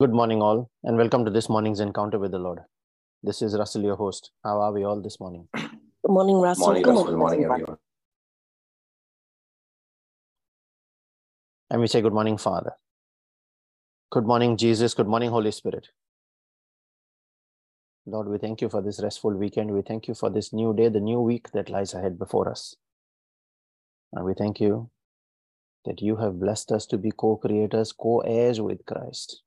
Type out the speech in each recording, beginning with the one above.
Good morning, all, and welcome to this morning's encounter with the Lord. This is Russell, your host. How are we all this morning? Good morning, Russell. Morning, Good Russell. Good morning, everyone. And we say, Good morning, Father. Good morning, Jesus. Good morning, Holy Spirit. Lord, we thank you for this restful weekend. We thank you for this new day, the new week that lies ahead before us. And we thank you that you have blessed us to be co creators, co heirs with Christ.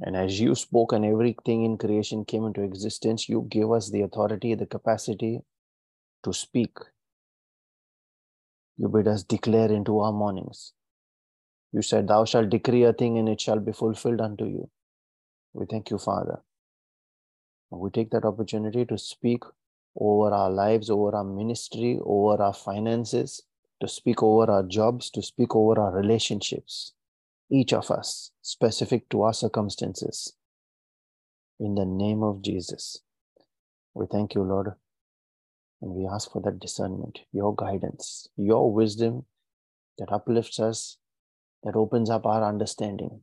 And as you spoke and everything in creation came into existence, you gave us the authority, the capacity to speak. You bid us declare into our mornings. You said, Thou shalt decree a thing and it shall be fulfilled unto you. We thank you, Father. We take that opportunity to speak over our lives, over our ministry, over our finances, to speak over our jobs, to speak over our relationships, each of us, specific to our circumstances. In the name of Jesus, we thank you, Lord, and we ask for that discernment, your guidance, your wisdom that uplifts us, that opens up our understanding,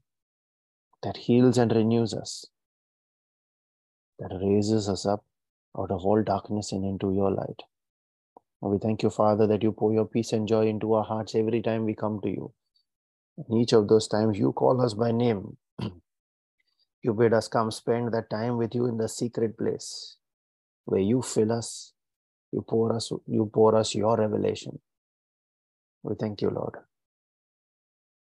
that heals and renews us, that raises us up out of all darkness and into your light. We thank you, Father, that you pour your peace and joy into our hearts every time we come to you. In each of those times, you call us by name. you bid us come spend that time with you in the secret place where you fill us, you pour us, you pour us your revelation. We thank you, Lord.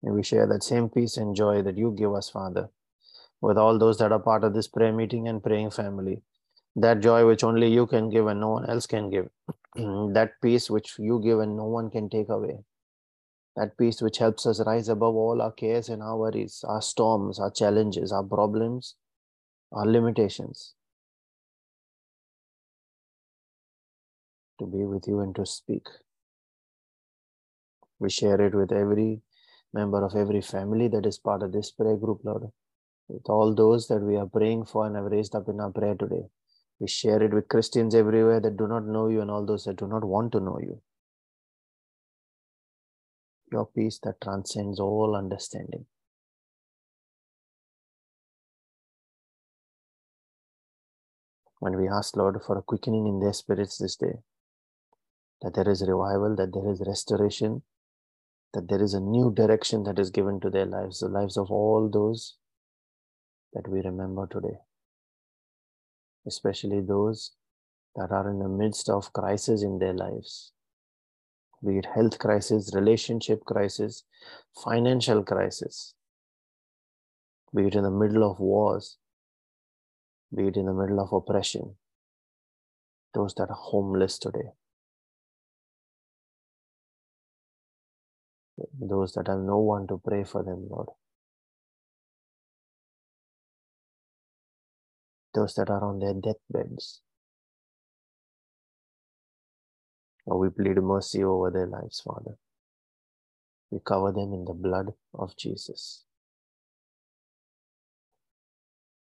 And we share that same peace and joy that you give us, Father, with all those that are part of this prayer meeting and praying family. That joy which only you can give and no one else can give. that peace which you give and no one can take away. That peace which helps us rise above all our cares and our worries, our storms, our challenges, our problems, our limitations. To be with you and to speak. We share it with every member of every family that is part of this prayer group, Lord. With all those that we are praying for and have raised up in our prayer today. We share it with Christians everywhere that do not know you and all those that do not want to know you. Your peace that transcends all understanding. When we ask, Lord, for a quickening in their spirits this day, that there is revival, that there is restoration, that there is a new direction that is given to their lives, the lives of all those that we remember today, especially those that are in the midst of crisis in their lives, be it health crisis, relationship crisis, financial crisis, be it in the middle of wars, be it in the middle of oppression, those that are homeless today. those that have no one to pray for them, Lord. Those that are on their deathbeds. Or we plead mercy over their lives, Father. We cover them in the blood of Jesus.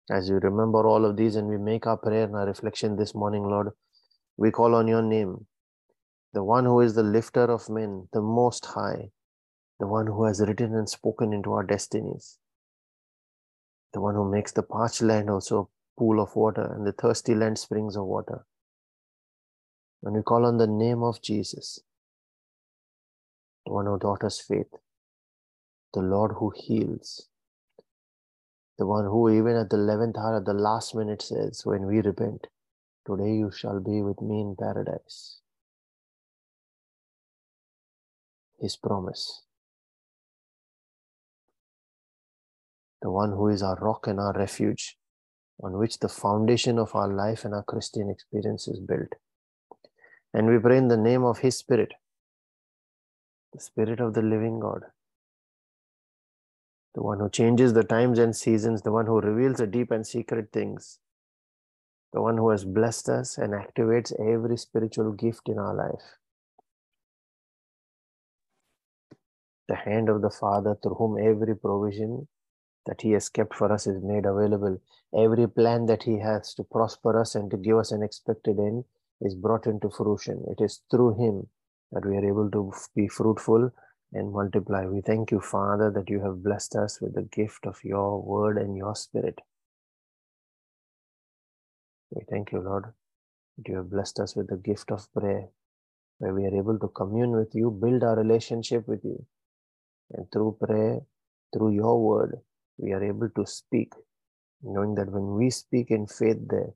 As we remember all of these and we make our prayer and our reflection this morning, Lord, we call on your name, the one who is the lifter of men, the most high, the one who has written and spoken into our destinies, the one who makes the parched land also a pool of water and the thirsty land springs of water. When we call on the name of Jesus, the one who taught us faith, the Lord who heals, the one who, even at the 11th hour, at the last minute, says, When we repent, today you shall be with me in paradise. His promise. the one who is our rock and our refuge, on which the foundation of our life and our Christian experience is built. And we pray in the name of His Spirit, the Spirit of the living God, the one who changes the times and seasons, the one who reveals the deep and secret things, the one who has blessed us and activates every spiritual gift in our life. The hand of the Father through whom every provision that He has kept for us is made available. Every plan that He has to prosper us and to give us an expected end is brought into fruition. It is through Him that we are able to be fruitful and multiply. We thank you, Father, that you have blessed us with the gift of your word and your spirit. We thank you, Lord, that you have blessed us with the gift of prayer, where we are able to commune with you, build our relationship with you. And through prayer, through your word, we are able to speak, knowing that when we speak in faith there,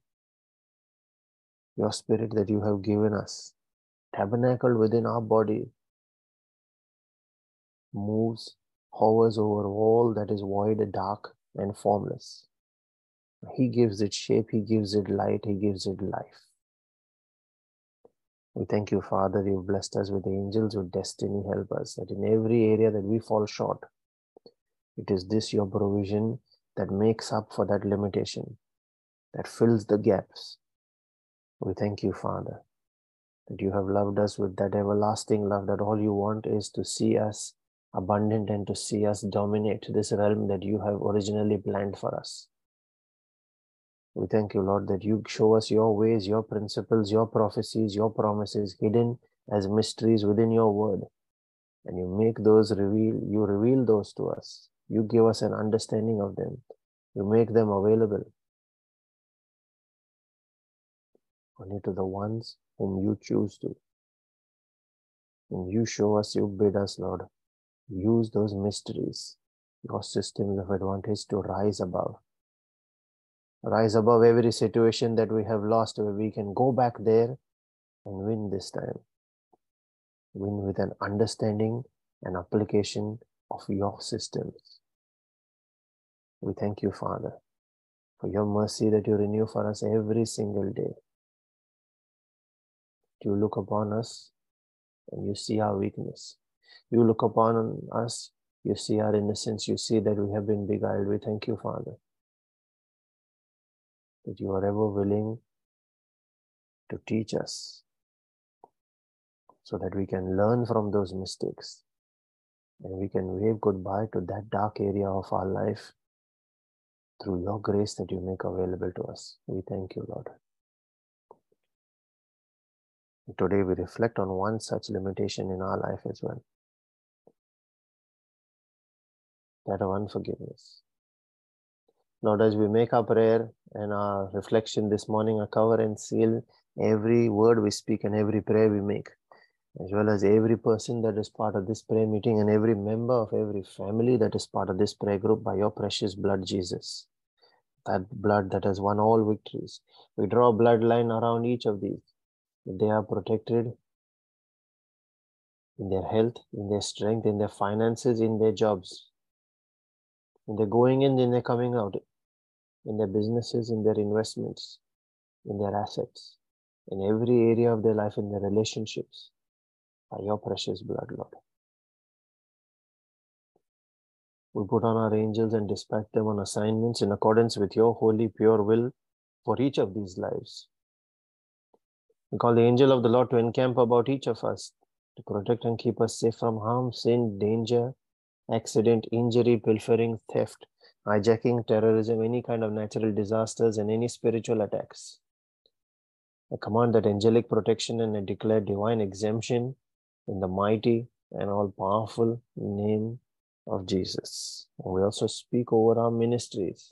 your spirit that you have given us, tabernacled within our body, moves, hovers over all that is void, dark, and formless. He gives it shape, He gives it light, He gives it life. We thank you, Father, you've blessed us with angels, with destiny. Help us that in every area that we fall short, it is this your provision that makes up for that limitation, that fills the gaps. We thank you, Father, that you have loved us with that everlasting love, that all you want is to see us abundant and to see us dominate this realm that you have originally planned for us. We thank you, Lord, that you show us your ways, your principles, your prophecies, your promises hidden as mysteries within your word. And you make those reveal, you reveal those to us. You give us an understanding of them. You make them available only to the ones whom you choose to. And you show us, you bid us, Lord, use those mysteries, your systems of advantage to rise above. Rise above every situation that we have lost, where we can go back there and win this time. Win with an understanding and application of your systems. We thank you, Father, for your mercy that you renew for us every single day. You look upon us and you see our weakness. You look upon us, you see our innocence, you see that we have been beguiled. We thank you, Father, that you are ever willing to teach us so that we can learn from those mistakes and we can wave goodbye to that dark area of our life through your grace that you make available to us. We thank you, Lord. Today we reflect on one such limitation in our life as well. that of unforgiveness. Lord, as we make our prayer and our reflection this morning, I cover and seal every word we speak and every prayer we make, as well as every person that is part of this prayer meeting and every member of every family that is part of this prayer group by your precious blood, Jesus. That blood that has won all victories. We draw a bloodline around each of these. They are protected in their health, in their strength, in their finances, in their jobs, and they're going in and they're coming out in their businesses, in their investments, in their assets, in every area of their life, in their relationships, by your precious blood, Lord. We put on our angels and dispatch them on assignments in accordance with your holy, pure will for each of these lives. We call the angel of the Lord to encamp about each of us to protect and keep us safe from harm, sin, danger, accident, injury, pilfering, theft, hijacking, terrorism, any kind of natural disasters, and any spiritual attacks. I command that angelic protection and I declare divine exemption in the mighty and all powerful name of Jesus. We also speak over our ministries.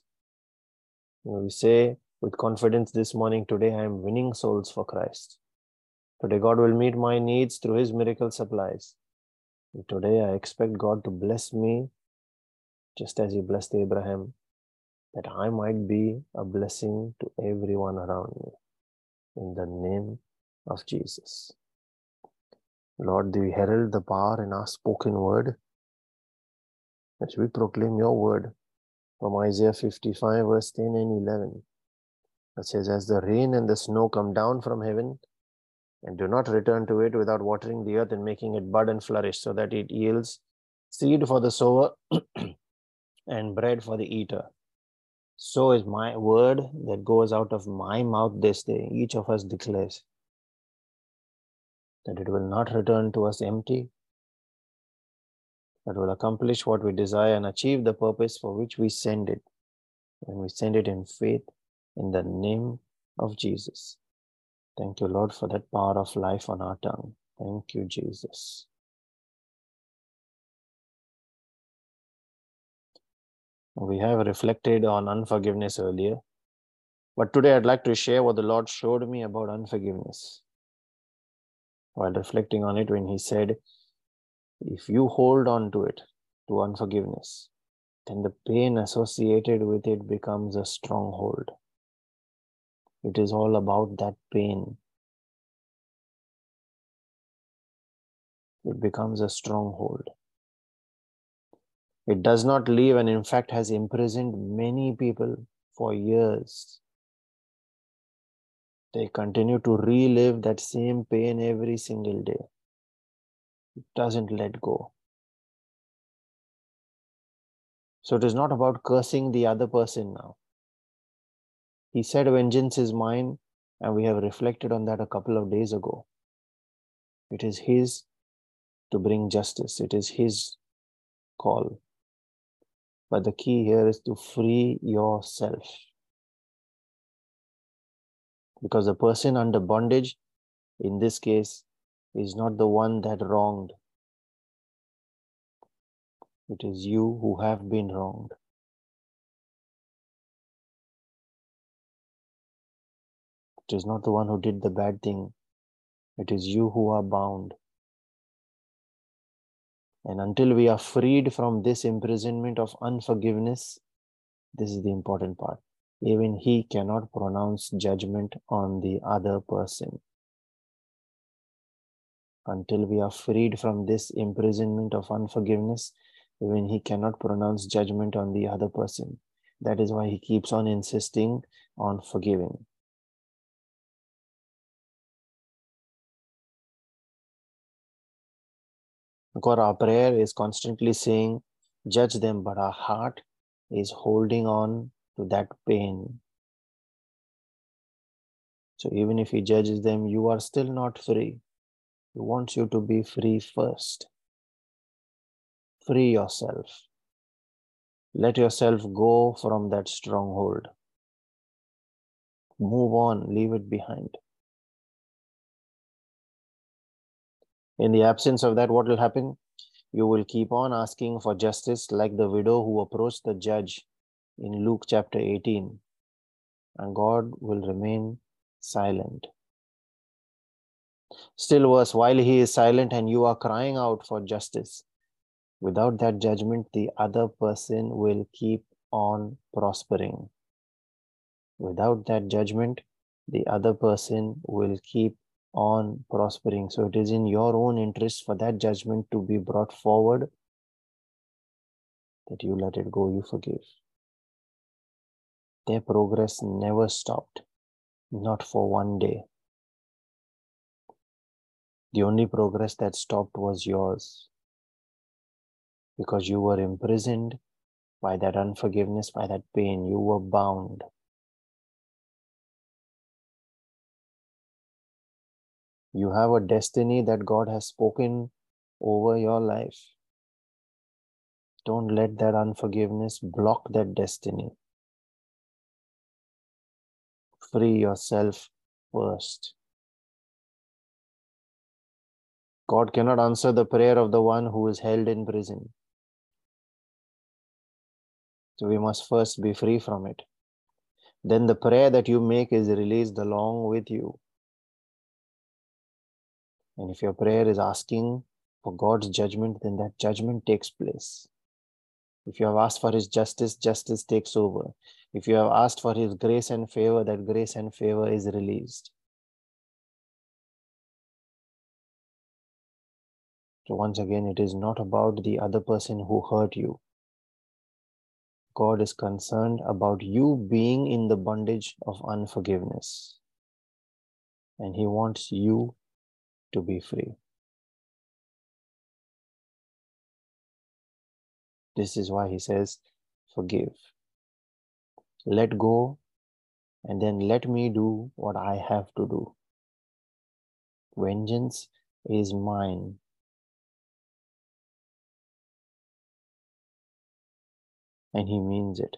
We say with confidence this morning, today I am winning souls for Christ. Today, God will meet my needs through His miracle supplies. And today I expect God to bless me just as He blessed Abraham, that I might be a blessing to everyone around me. In the name of Jesus. Lord, we herald the power in our spoken word as we proclaim your word from Isaiah 55, verse 10 and 11. It says, As the rain and the snow come down from heaven and do not return to it without watering the earth and making it bud and flourish so that it yields seed for the sower and bread for the eater. So is my word that goes out of my mouth this day. Each of us declares that it will not return to us empty, but will accomplish what we desire and achieve the purpose for which we send it. When we send it in faith in the name of Jesus. Thank you, Lord, for that power of life on our tongue. Thank you, Jesus. We have reflected on unforgiveness earlier, but today I'd like to share what the Lord showed me about unforgiveness. While reflecting on it, when He said, If you hold on to it, to unforgiveness, then the pain associated with it becomes a stronghold. It is all about that pain. It becomes a stronghold. It does not leave and, in fact, has imprisoned many people for years. They continue to relive that same pain every single day. It doesn't let go. So it is not about cursing the other person now. He said, Vengeance is mine, and we have reflected on that a couple of days ago. It is His to bring justice, it is His call. But the key here is to free yourself. Because the person under bondage, in this case, is not the one that wronged, it is you who have been wronged. It is not the one who did the bad thing. It is you who are bound. And until we are freed from this imprisonment of unforgiveness, this is the important part. Even he cannot pronounce judgment on the other person. Until we are freed from this imprisonment of unforgiveness, even he cannot pronounce judgment on the other person. That is why he keeps on insisting on forgiving. Because our prayer is constantly saying, judge them, but our heart is holding on to that pain. So even if he judges them, you are still not free. He wants you to be free first. Free yourself. Let yourself go from that stronghold. Move on, leave it behind. In the absence of that, what will happen? You will keep on asking for justice, like the widow who approached the judge in Luke chapter 18, and God will remain silent. Still worse, while he is silent and you are crying out for justice, Without that judgment, the other person will keep on prospering. Without that judgment, the other person will keep on prospering. So it is in your own interest for that judgment to be brought forward that you let it go, you forgive. Their progress never stopped, not for one day. The only progress that stopped was yours because you were imprisoned by that unforgiveness, by that pain. You were bound. You have a destiny that God has spoken over your life. Don't let that unforgiveness block that destiny. Free yourself first. God cannot answer the prayer of the one who is held in prison. So we must first be free from it. Then the prayer that you make is released along with you. And if your prayer is asking for God's judgment, then that judgment takes place. If you have asked for His justice, justice takes over. If you have asked for His grace and favor, that grace and favor is released. So, once again, it is not about the other person who hurt you. God is concerned about you being in the bondage of unforgiveness. And He wants you to be free. This is why He says, Forgive. Let go, and then let me do what I have to do. Vengeance is mine, and he means it.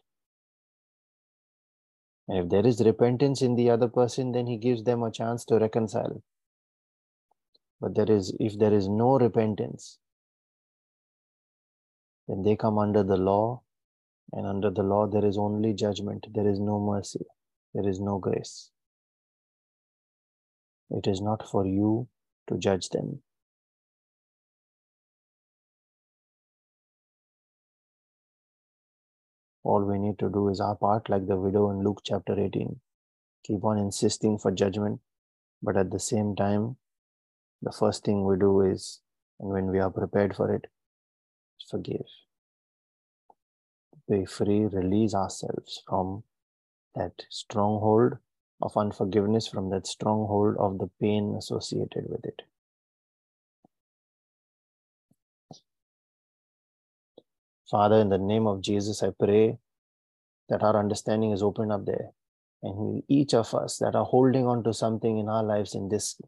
And if there is repentance in the other person, then he gives them a chance to reconcile. But there is, if there is no repentance, then they come under the law And under the law, there is only judgment, there is no mercy, there is no grace. It is not for you to judge them. All we need to do is our part, like the widow in Luke chapter 18. Keep on insisting for judgment, but at the same time, the first thing we do is, and when we are prepared for it, forgive. Be free, release ourselves from that stronghold of unforgiveness, from that stronghold of the pain associated with it. Father, in the name of Jesus, I pray that our understanding is opened up there. And each of us that are holding on to something in our lives in this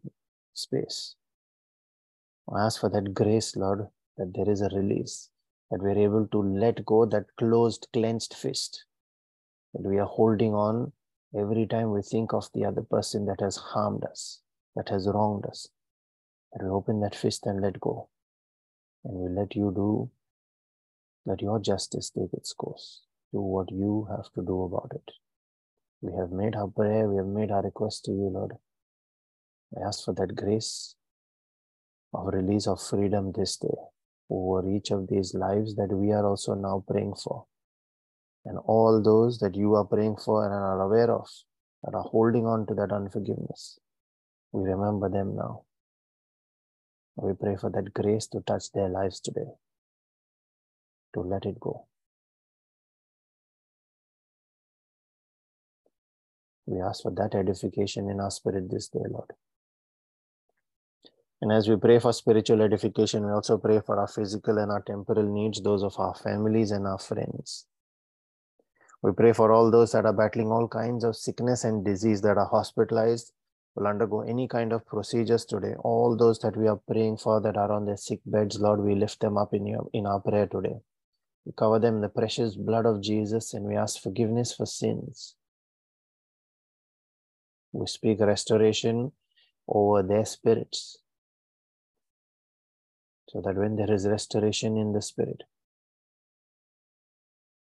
space, I ask for that grace, Lord, that there is a release, that we're able to let go that closed, clenched fist, that we are holding on every time we think of the other person that has harmed us, that has wronged us. That we open that fist and let go. And we let you do, let your justice take its course. Do what you have to do about it. We have made our prayer, we have made our request to you, Lord. I ask for that grace of release of freedom this day over each of these lives that we are also now praying for. And all those that you are praying for and are aware of that are holding on to that unforgiveness, we remember them now. We pray for that grace to touch their lives today, to let it go. We ask for that edification in our spirit this day, Lord. And as we pray for spiritual edification, we also pray for our physical and our temporal needs, those of our families and our friends. We pray for all those that are battling all kinds of sickness and disease that are hospitalized, will undergo any kind of procedures today. All those that we are praying for that are on their sick beds, Lord, we lift them up in, your, in our prayer today. We cover them in the precious blood of Jesus and we ask forgiveness for sins. We speak restoration over their spirits so that when there is restoration in the spirit,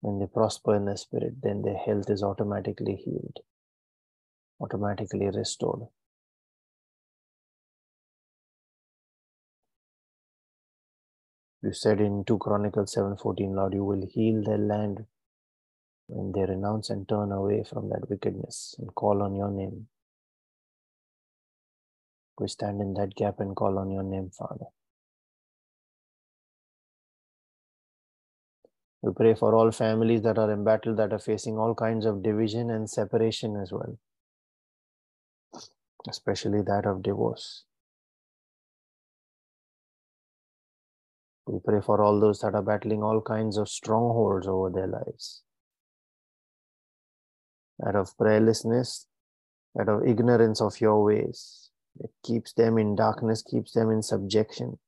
when they prosper in the spirit, then their health is automatically healed, automatically restored. You said in 2 Chronicles 7:14, Lord, you will heal their land when they renounce and turn away from that wickedness and call on your name. We stand in that gap and call on your name, Father. We pray for all families that are embattled, that are facing all kinds of division and separation as well, especially that of divorce. We pray for all those that are battling all kinds of strongholds over their lives. That of prayerlessness, that of ignorance of your ways, It keeps them in darkness, keeps them in subjection.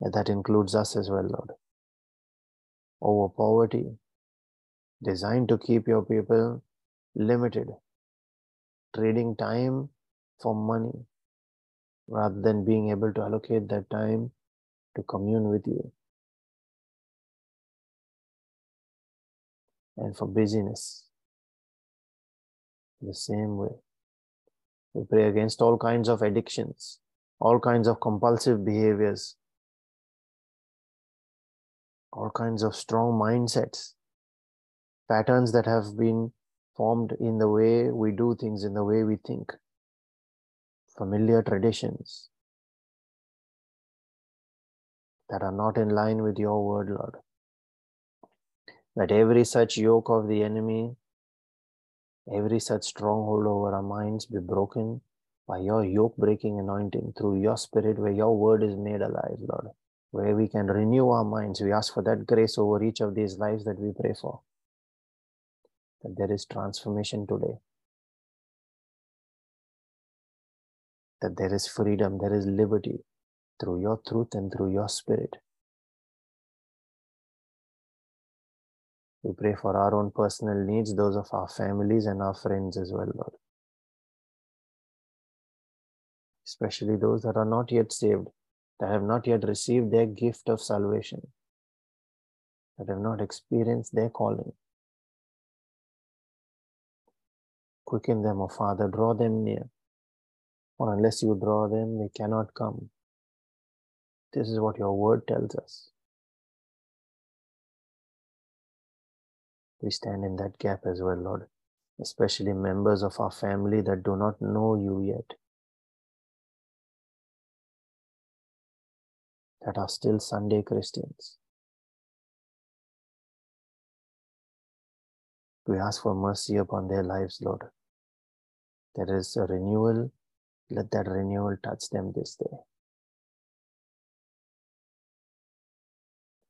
And that includes us as well, Lord. Over poverty, designed to keep your people limited, trading time for money rather than being able to allocate that time to commune with you. And for busyness, the same way. We pray against all kinds of addictions, all kinds of compulsive behaviors, all kinds of strong mindsets, patterns that have been formed in the way we do things, in the way we think, familiar traditions that are not in line with your word, Lord. That every such yoke of the enemy, every such stronghold over our minds be broken by your yoke breaking anointing through your spirit, where your word is made alive, Lord where we can renew our minds. We ask for that grace over each of these lives that we pray for. That there is transformation today. That there is freedom, there is liberty through your truth and through your spirit. We pray for our own personal needs, those of our families and our friends as well, Lord. Especially those that are not yet saved that have not yet received their gift of salvation. that have not experienced their calling. Quicken them, O Father, draw them near. For unless you draw them, they cannot come. This is what your word tells us. We stand in that gap as well, Lord, especially members of our family that do not know you yet, that are still Sunday Christians. We ask for mercy upon their lives, Lord. There is a renewal. Let that renewal touch them this day.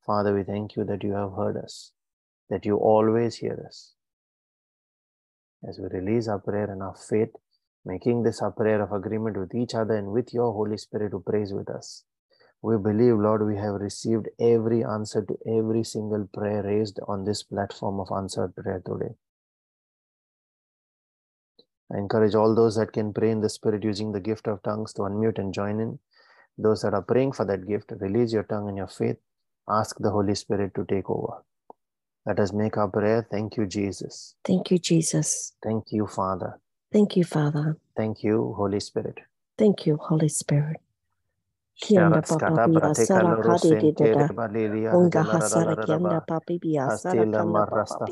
Father, we thank you that you have heard us, that you always hear us. As we release our prayer and our faith, making this our prayer of agreement with each other and with your Holy Spirit who prays with us. We believe, Lord, we have received every answer to every single prayer raised on this platform of answered prayer today. I encourage all those that can pray in the Spirit using the gift of tongues to unmute and join in. Those that are praying for that gift, release your tongue and your faith ask the Holy Spirit to take over. Let us make our prayer. Thank you, Jesus. Thank you, Jesus. Thank you, Father. Thank you, Father. Thank you, Holy Spirit. Thank you, Holy Spirit kianda papa bia sara hade dada unga hasara kianda papa bia sara kanda papa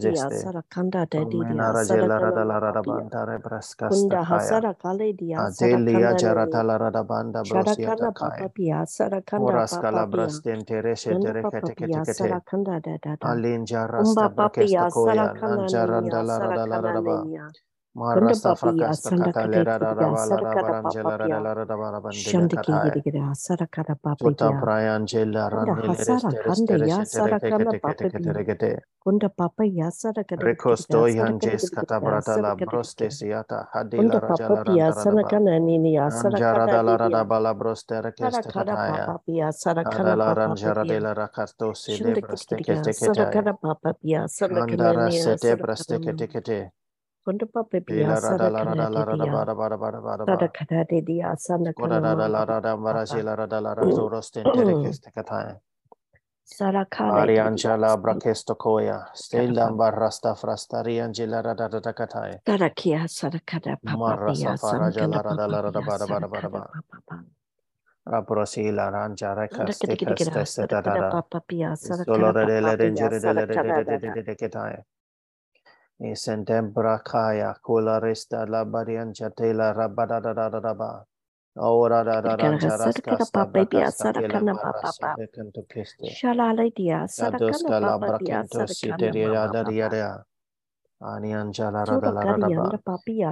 bia sara kanda de dia kunda hasara kale dia sara kanda jara tala rada banda brosia ta papa sara kanda papa bia sara kanda bia sara kanda da alin jara sara kanda bia sara kanda Marrasta fracasta catalera ravala Konda pa pe pe asa da kana de dia. Da da kana de dia asa na kana. Kora la la la la mara shi la la la la zorostin terekeste kataya. Ariangela brakesto koya, stella barrasta frasta riangela rada rada kataya. Tarakia sarakada papa Marra safara jala rada rada bara bara bara bara. Raprosila ranja rekas tekas testa da da da. Dolore de la rengere de la de de de de de de kataya. Isentembrakaya kularista labarian chatela rabadadadadaba. Ora da da da da papa dia sarakana papa shala dia sarakana papa dia sarakana papa Anianjala Radalaraba,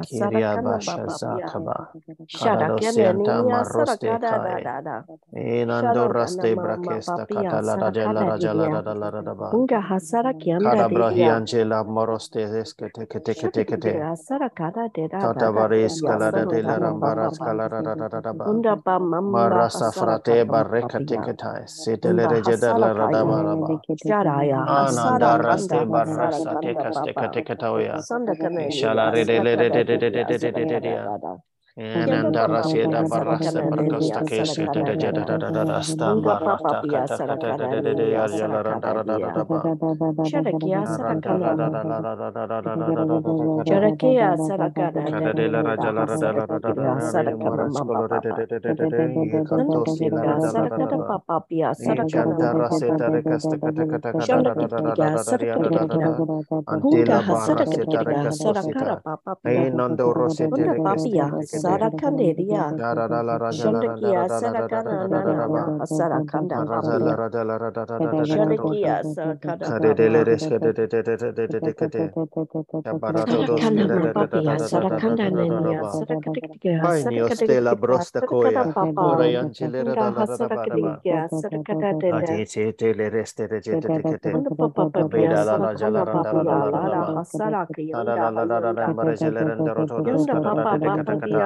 Kiriabasha Zakaba, Kadadosianta Marostetai, Inando Raste Brakesta Katala Rajala Rajala Radalaraba, Kadabrahianjela Moroste Eskete Kete Kete Kete, Tatabaris Kalada de la Rambaras Kalada Radadaba, Marasa Frate Barrekateketai, Sitele Rejadala Radabaraba, Ananda Raste Barrasa Tekastekate tekas teka papa. teka toya. Sanda kana ni Ishala re de asara le Enanda rasieda pia sara barrasa kana ni ni barkosta asara keshe te kada de jeda da da da da Unga stamba papa rata pia kata kata de kada de ni de de ni arjala asara randa kada da da da da dia. ba. Shara kia asara Aranda la kana da da da da da da da da da da da da kata. Da da da da da da da da da da E kata kata kata Shanda da da kiri da da kiri da da da asara da da da da da. Antila barra hasara se kiri kiri tare kasto hasara kara sita. papa pia. E nando rose Hunda tere keste papia kete kete. hasara kanderia. Da da da la raja la Shanda ra da da da da da da kana da da da da na ba. hasara kanda Raja la papia. ra da da da da da da da Shanda kato. ki hasara kada Kade de le papa. reske de de de de de de de de kete. Kabarato Sara dos kana kere ma de de de papia. de de Sara de de kanda de de de de nenia. ba. Sara kiri kiri Ay, hasara ni kiri kiri ostela kiri brosta hasara kada koya. Ora papa. yanchilera Hunda da da da hasara ba da kiri ba. kiri hasara Asara Candelia, Sarakanda,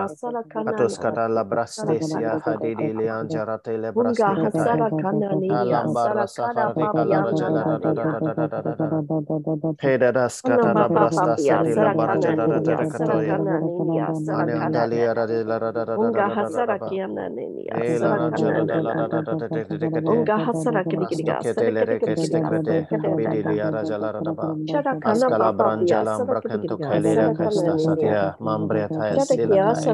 te kete. Hunda papa papia Abeda la sara la jala kana randa la la papia. la la la Lara ba. hasara ki Tada la yanda la la la la hayanda. mbare jele rende roto dos Yanda kada da papa de de papa kata pia Atos kata la brastesia hadidi lian jarate le brastekata. Alambara safari kala rajala da da da da da da da da. Pedadas kata la brasta sadi la baraja da da da da katoya. Ane andali ara de la da da da da da da da da da. E la rajala da la da da da da da da da kate. Unga hasara kidi kidi ga. Kete le reke stekrete. Bidi li ara jala da da ba. Askala branjala brakento kailera kesta satya mambria thaya sila kai. Into rebrete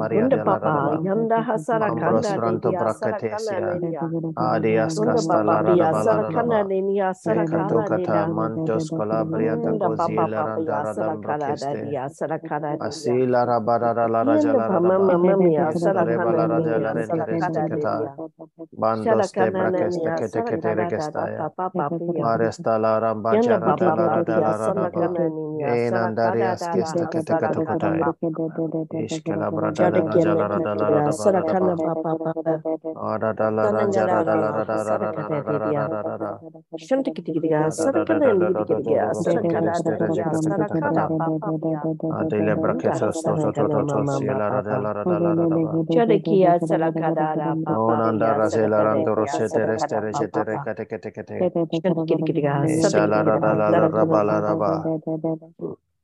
Maria de la Ambros Ranto Bracatesia, Adias Cata Mantos Calabria Asi la Rabarara la la Cata, Bandos de Cate Cate la Enandarias Gesta Cate Cate Shut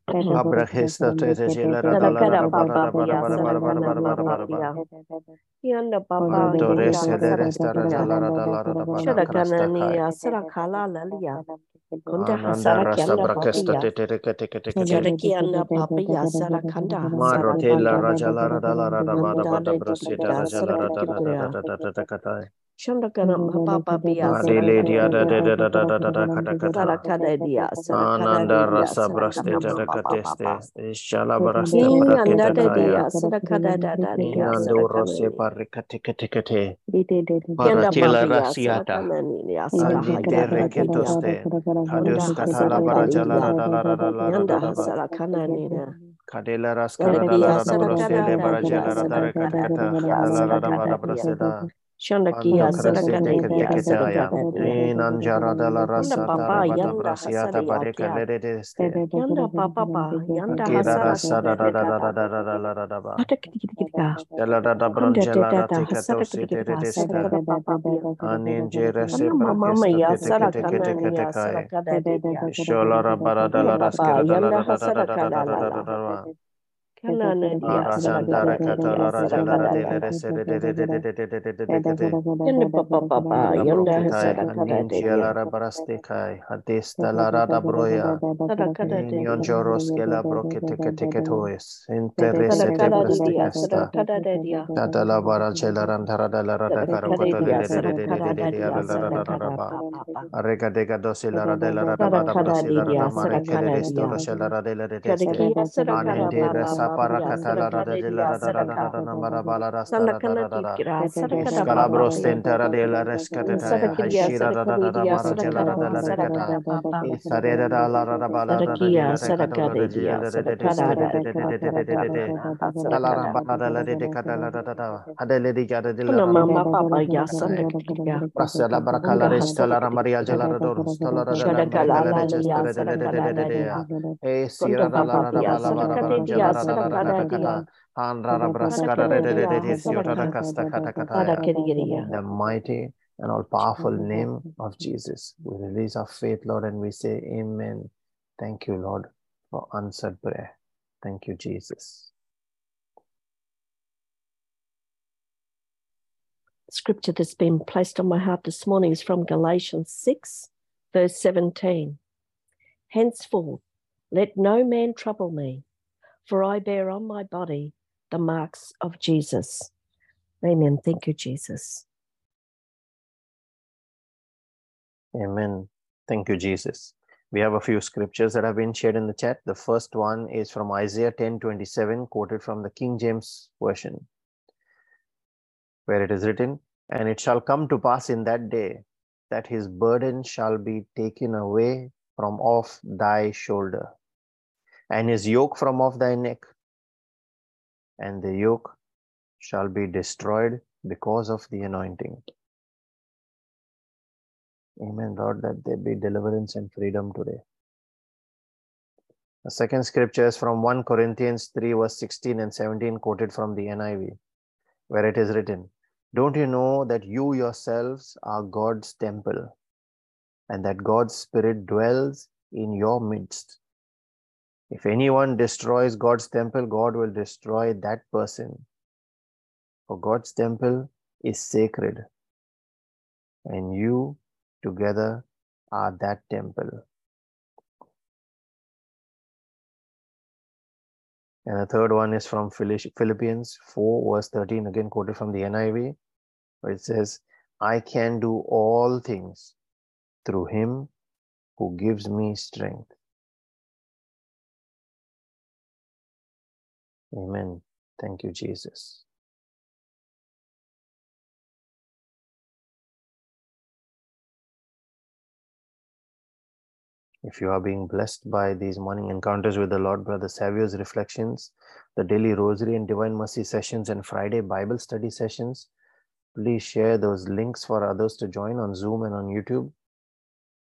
la ba ba. Ba. La la. Abrahesta te te jela rada la raba la raba la raba la raba la raba la raba. Yanda papa Manto resele resta rada la rada la rada ba la krasta kai. asara kala lalia. Kunda hasara kianda brakesta papia. te te kete kete kete. Jareki anda papia kanda. Maro te la kanda. raja la rada la rada ba da ba da Nanda brasita de raja la asara rada la kanda. rada da da da kata. Kadela ras kada Deledia da da da baraja la la Kadela Shandakia Zelangania Yanda Papa Yanda Rega Calabros the mighty and all powerful name of Jesus, we release our faith, Lord, and we say, Amen. Thank you, Lord, for answered prayer. Thank you, Jesus. scripture that's been placed on my heart this morning is from Galatians 6, verse 17. Henceforth, let no man trouble me, for I bear on my body the marks of Jesus. Amen. Thank you, Jesus. Amen. Thank you, Jesus. We have a few scriptures that have been shared in the chat. The first one is from Isaiah 10 27, quoted from the King James Version, where it is written, And it shall come to pass in that day that his burden shall be taken away from off thy shoulder, and his yoke from off thy neck, and the yoke shall be destroyed because of the anointing. Amen, Lord, that there be deliverance and freedom today. The second scripture is from 1 Corinthians 3, verse 16 and 17, quoted from the NIV, where it is written, Don't you know that you yourselves are God's temple, and that God's Spirit dwells in your midst? If anyone destroys God's temple, God will destroy that person. For God's temple is sacred, and you together are that temple. And the third one is from Philippians 4, verse 13, again quoted from the NIV, where it says, I can do all things through him who gives me strength. Amen. Thank you, Jesus. If you are being blessed by these morning encounters with the Lord, Brother Savio's reflections, the daily rosary and divine mercy sessions, and Friday Bible study sessions, please share those links for others to join on Zoom and on YouTube.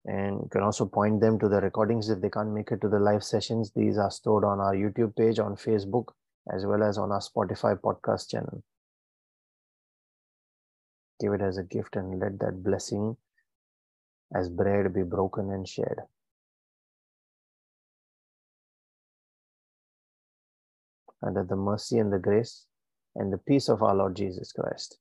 And you can also point them to the recordings if they can't make it to the live sessions. These are stored on our YouTube page, on Facebook, as well as on our Spotify podcast channel. Give it as a gift and let that blessing as bread be broken and shared. under the mercy and the grace and the peace of our Lord Jesus Christ.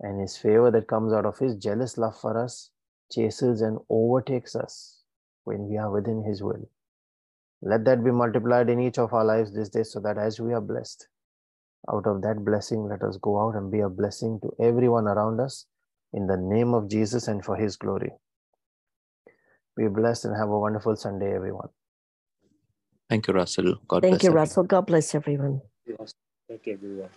And his favor that comes out of his jealous love for us chases and overtakes us when we are within his will. Let that be multiplied in each of our lives this day so that as we are blessed, out of that blessing, let us go out and be a blessing to everyone around us in the name of Jesus and for his glory. Be blessed and have a wonderful Sunday, everyone. Thank you, Russell. God bless. Thank you, everyone. Russell. God bless everyone. Thank you, everyone.